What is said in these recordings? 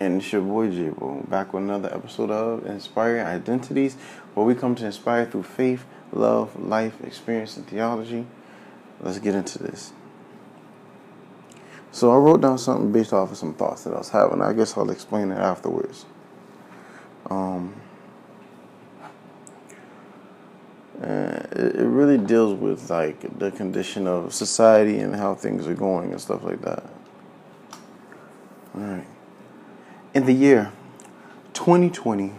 And it's your boy Jabo, back with another episode of Inspiring Identities, where we come to inspire through faith, love, life, experience, and theology. Let's get into this. So I wrote down something based off of some thoughts that I was having. I guess I'll explain it afterwards. Um, it, it really deals with like the condition of society and how things are going and stuff like that. All right. In the year 2020,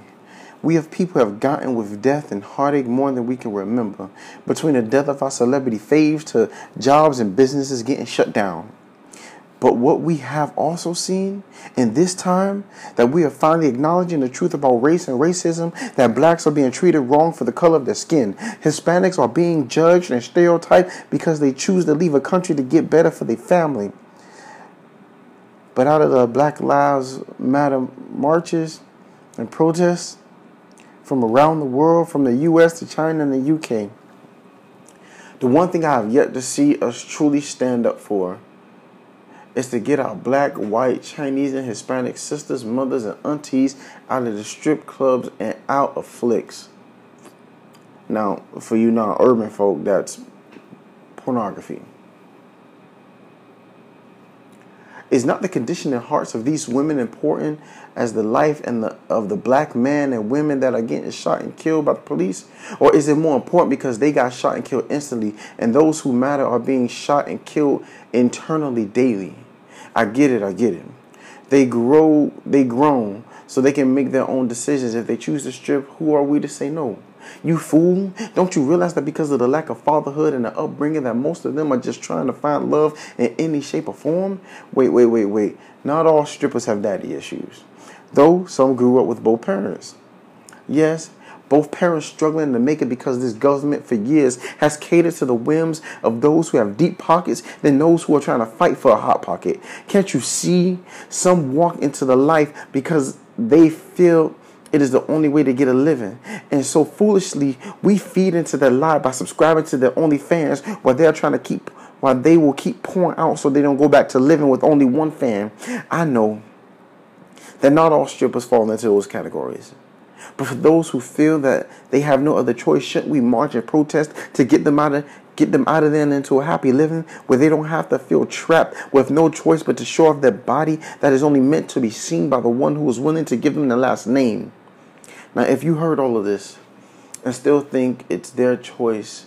we have people have gotten with death and heartache more than we can remember. Between the death of our celebrity faves to jobs and businesses getting shut down. But what we have also seen in this time that we are finally acknowledging the truth about race and racism, that blacks are being treated wrong for the color of their skin. Hispanics are being judged and stereotyped because they choose to leave a country to get better for their family. But out of the Black Lives Matter marches and protests from around the world, from the US to China and the UK, the one thing I have yet to see us truly stand up for is to get our black, white, Chinese, and Hispanic sisters, mothers, and aunties out of the strip clubs and out of flicks. Now, for you non urban folk, that's pornography. Is not the condition and hearts of these women important as the life and the of the black men and women that are getting shot and killed by the police? Or is it more important because they got shot and killed instantly and those who matter are being shot and killed internally daily? I get it, I get it. They grow they grown so they can make their own decisions. If they choose to strip, who are we to say no? You fool. Don't you realize that because of the lack of fatherhood and the upbringing that most of them are just trying to find love in any shape or form? Wait, wait, wait, wait. Not all strippers have daddy issues. Though some grew up with both parents. Yes, both parents struggling to make it because this government for years has catered to the whims of those who have deep pockets than those who are trying to fight for a hot pocket. Can't you see? Some walk into the life because they feel it is the only way to get a living. And so foolishly, we feed into that lie by subscribing to their OnlyFans while they're trying to keep, while they will keep pouring out so they don't go back to living with only one fan. I know that not all strippers fall into those categories. But for those who feel that they have no other choice, shouldn't we march and protest to get them out of get them out of there and into a happy living where they don't have to feel trapped with no choice but to show off their body that is only meant to be seen by the one who is willing to give them the last name? Now, if you heard all of this and still think it's their choice,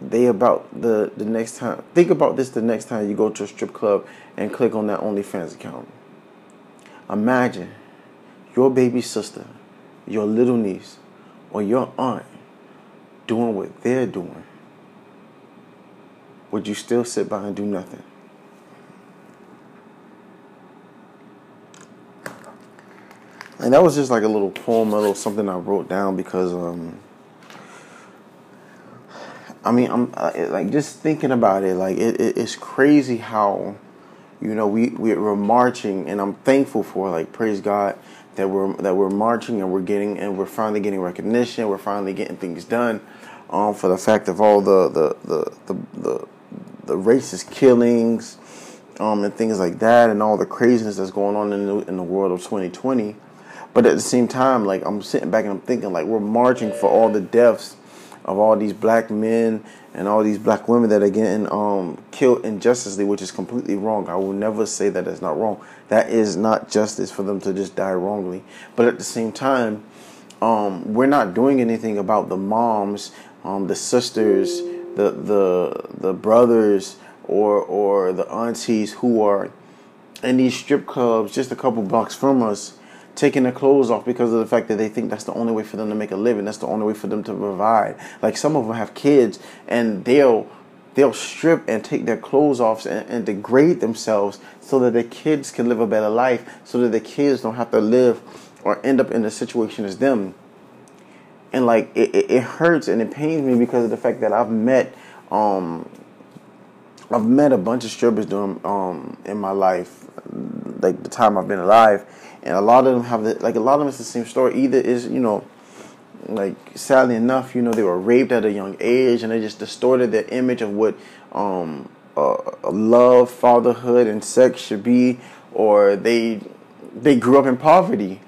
they about the the next time think about this the next time you go to a strip club and click on that OnlyFans account. Imagine your baby sister, your little niece, or your aunt doing what they're doing. Would you still sit by and do nothing? And that was just like a little poem, a little something I wrote down because, um, I mean, I'm like just thinking about it. Like it, it, it's crazy how, you know, we we're marching, and I'm thankful for like praise God that we're that we're marching and we're getting and we're finally getting recognition. We're finally getting things done. Um, for the fact of all the the the the the, the racist killings, um, and things like that, and all the craziness that's going on in the in the world of 2020. But at the same time, like I'm sitting back and I'm thinking, like we're marching for all the deaths of all these black men and all these black women that are getting um, killed injustice,ly which is completely wrong. I will never say that that's not wrong. That is not justice for them to just die wrongly. But at the same time, um, we're not doing anything about the moms, um, the sisters, the the the brothers, or or the aunties who are in these strip clubs just a couple blocks from us taking their clothes off because of the fact that they think that's the only way for them to make a living. That's the only way for them to provide. Like some of them have kids and they'll they'll strip and take their clothes off and, and degrade themselves so that their kids can live a better life, so that their kids don't have to live or end up in the situation as them. And like it, it, it hurts and it pains me because of the fact that I've met um I've met a bunch of strippers during um in my life, like the time I've been alive, and a lot of them have the, like a lot of them it's the same story. Either is you know, like sadly enough, you know they were raped at a young age, and they just distorted their image of what um uh, love, fatherhood, and sex should be, or they they grew up in poverty,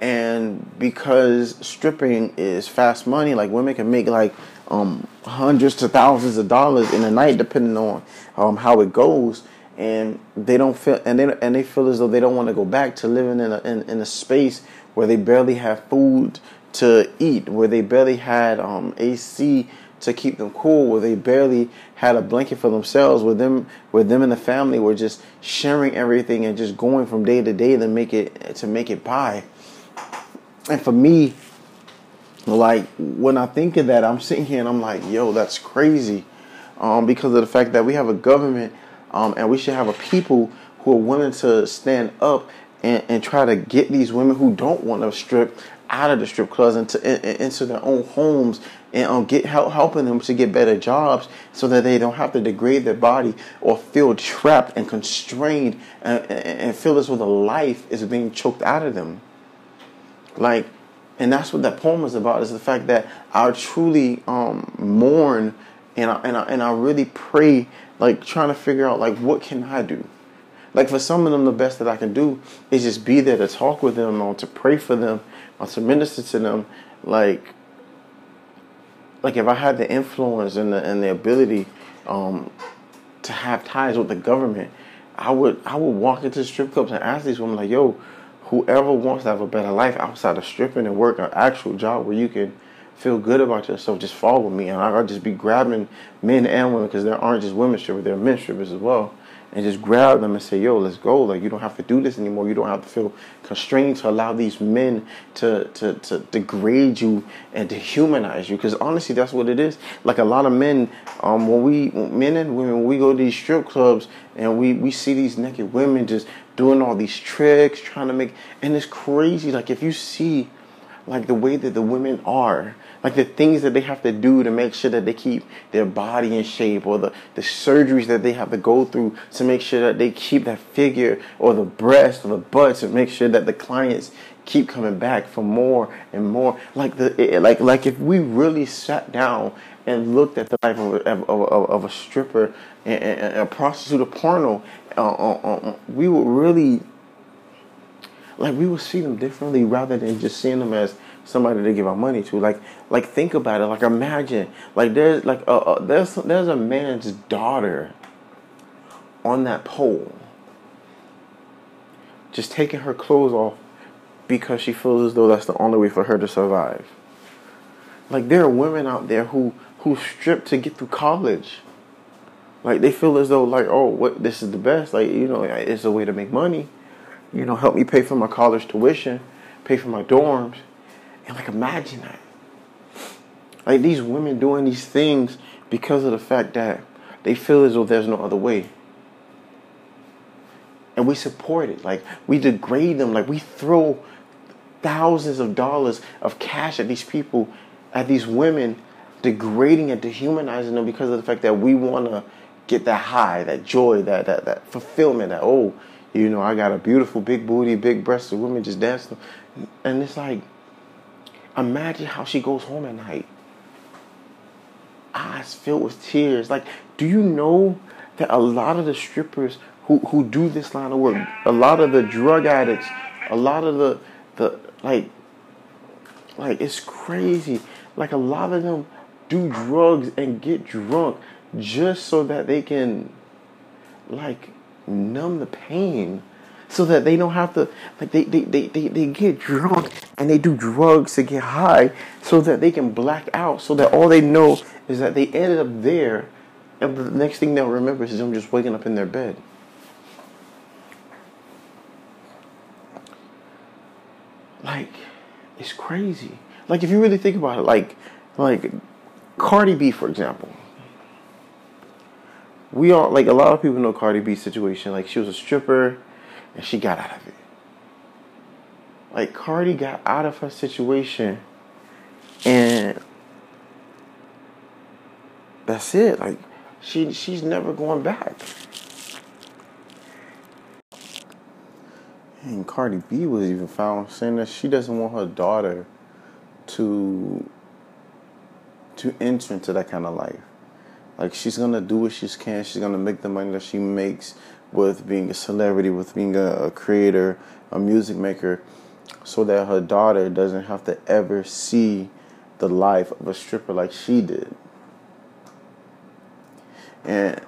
and because stripping is fast money, like women can make like um, hundreds to thousands of dollars in a night, depending on um, how it goes. And they don't feel, and they and they feel as though they don't want to go back to living in a in, in a space where they barely have food to eat, where they barely had um, AC to keep them cool, where they barely had a blanket for themselves, where them where them and the family were just sharing everything and just going from day to day to make it to make it by. And for me, like when I think of that, I'm sitting here and I'm like, yo, that's crazy. Um, because of the fact that we have a government um, and we should have a people who are willing to stand up and, and try to get these women who don't want to strip out of the strip clubs into into their own homes and um, get help helping them to get better jobs so that they don't have to degrade their body or feel trapped and constrained and, and feel as though the life is being choked out of them. Like and that's what that poem is about is the fact that I truly um, mourn and I, and I, and I really pray like trying to figure out like what can I do? Like for some of them the best that I can do is just be there to talk with them or to pray for them or to minister to them. Like like if I had the influence and the and the ability um, to have ties with the government I would I would walk into strip clubs and ask these women like yo whoever wants to have a better life outside of stripping and work an actual job where you can feel good about yourself, just follow me. And I'll just be grabbing men and women because there aren't just women strippers, there are men strippers as well. And just grab them and say, yo, let's go. Like, you don't have to do this anymore. You don't have to feel constrained to allow these men to, to, to degrade you and dehumanize you. Because honestly, that's what it is. Like, a lot of men, um, when we, men and women, when we go to these strip clubs and we, we see these naked women just doing all these tricks, trying to make, and it's crazy. Like if you see, like the way that the women are, like the things that they have to do to make sure that they keep their body in shape, or the the surgeries that they have to go through to make sure that they keep that figure, or the breast, or the butt to make sure that the clients keep coming back for more and more. Like the like like if we really sat down and looked at the life of a, of, of, of a stripper and, and, a prostitute, a porno, uh, uh, uh, we would really like we would see them differently rather than just seeing them as somebody to give our money to. Like like think about it. Like imagine like there's like uh, uh, there's there's a man's daughter on that pole just taking her clothes off because she feels as though that's the only way for her to survive. Like there are women out there who who strip to get through college. Like they feel as though like oh what this is the best like you know it's a way to make money, you know help me pay for my college tuition, pay for my dorms, and like imagine that. Like these women doing these things because of the fact that they feel as though there's no other way. And we support it. Like we degrade them. Like we throw thousands of dollars of cash at these people, at these women degrading and dehumanizing them because of the fact that we want to get that high, that joy, that, that, that fulfillment, that, oh, you know, I got a beautiful big booty, big breasted woman just dancing. And it's like, imagine how she goes home at night. Eyes filled with tears. Like, do you know that a lot of the strippers who, who do this line of work, a lot of the drug addicts, a lot of the, the like, like it's crazy. Like a lot of them do drugs and get drunk just so that they can like numb the pain so that they don't have to like they, they, they, they, they get drunk and they do drugs to get high so that they can black out so that all they know is that they ended up there and the next thing they'll remember is them just waking up in their bed like it's crazy like if you really think about it like like Cardi B, for example. We all like a lot of people know Cardi B's situation. Like she was a stripper and she got out of it. Like Cardi got out of her situation and that's it. Like she she's never going back. And Cardi B was even found saying that she doesn't want her daughter to to enter into that kind of life. Like she's gonna do what she can. She's gonna make the money that she makes with being a celebrity, with being a, a creator, a music maker, so that her daughter doesn't have to ever see the life of a stripper like she did. And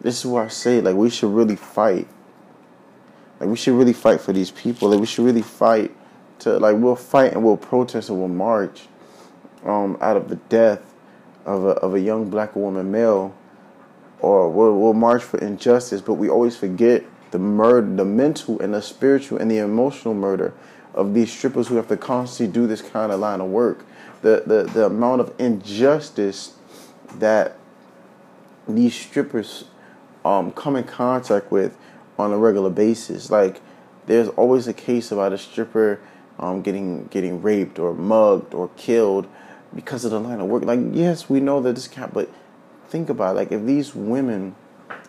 this is where I say, like, we should really fight. Like, we should really fight for these people. Like, we should really fight to, like, we'll fight and we'll protest and we'll march um, out of the death of a, of a young black woman male, or we'll, we'll march for injustice, but we always forget the murder, the mental and the spiritual and the emotional murder of these strippers who have to constantly do this kind of line of work. The, the, the amount of injustice that these strippers um, come in contact with on a regular basis. Like there's always a case about a stripper um, getting getting raped or mugged or killed because of the line of work. Like yes, we know that this can't, but think about it. like if these women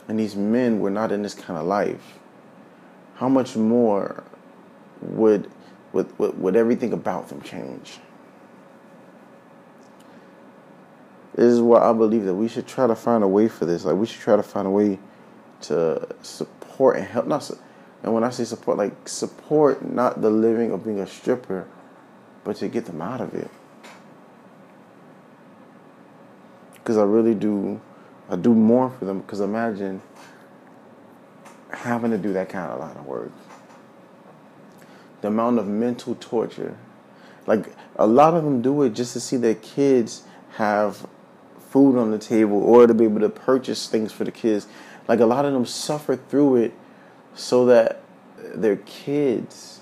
and these men were not in this kind of life, how much more would would would, would everything about them change? This is why I believe that we should try to find a way for this. Like we should try to find a way to support and help. Not, and when I say support, like support not the living of being a stripper, but to get them out of it. Because I really do, I do more for them. Because imagine having to do that kind of line of work. The amount of mental torture. Like a lot of them do it just to see their kids have food on the table or to be able to purchase things for the kids. Like a lot of them suffer through it so that their kids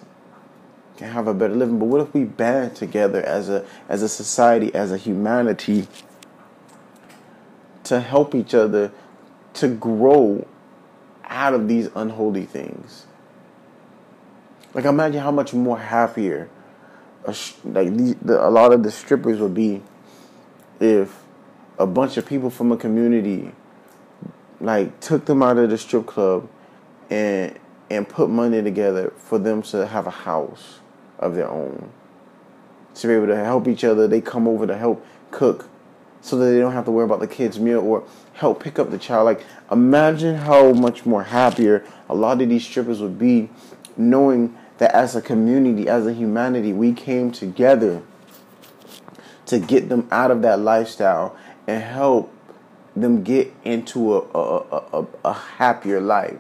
can have a better living. But what if we band together as a as a society, as a humanity, to help each other to grow out of these unholy things? Like imagine how much more happier, a, like the, the, a lot of the strippers would be if a bunch of people from a community like took them out of the strip club and and put money together for them to have a house of their own. To be able to help each other, they come over to help cook so that they don't have to worry about the kids' meal or help pick up the child. Like imagine how much more happier a lot of these strippers would be knowing that as a community, as a humanity, we came together to get them out of that lifestyle and help them get into a, a, a, a, happier life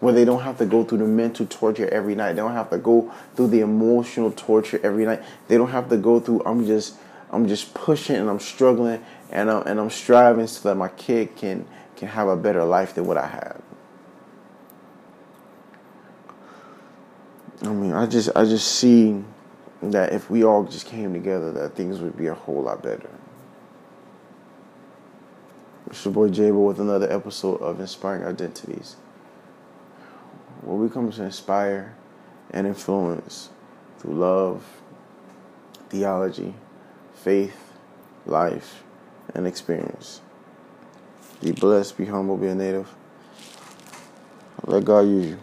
where they don't have to go through the mental torture every night. They don't have to go through the emotional torture every night. They don't have to go through I'm just I'm just pushing and I'm struggling and I'm, and I'm striving so that my kid can can have a better life than what I have. I mean, I just I just see that if we all just came together that things would be a whole lot better. It's your boy Jabo with another episode of Inspiring Identities, where we come to inspire and influence through love, theology, faith, life, and experience. Be blessed, be humble, be a native. Let God use you.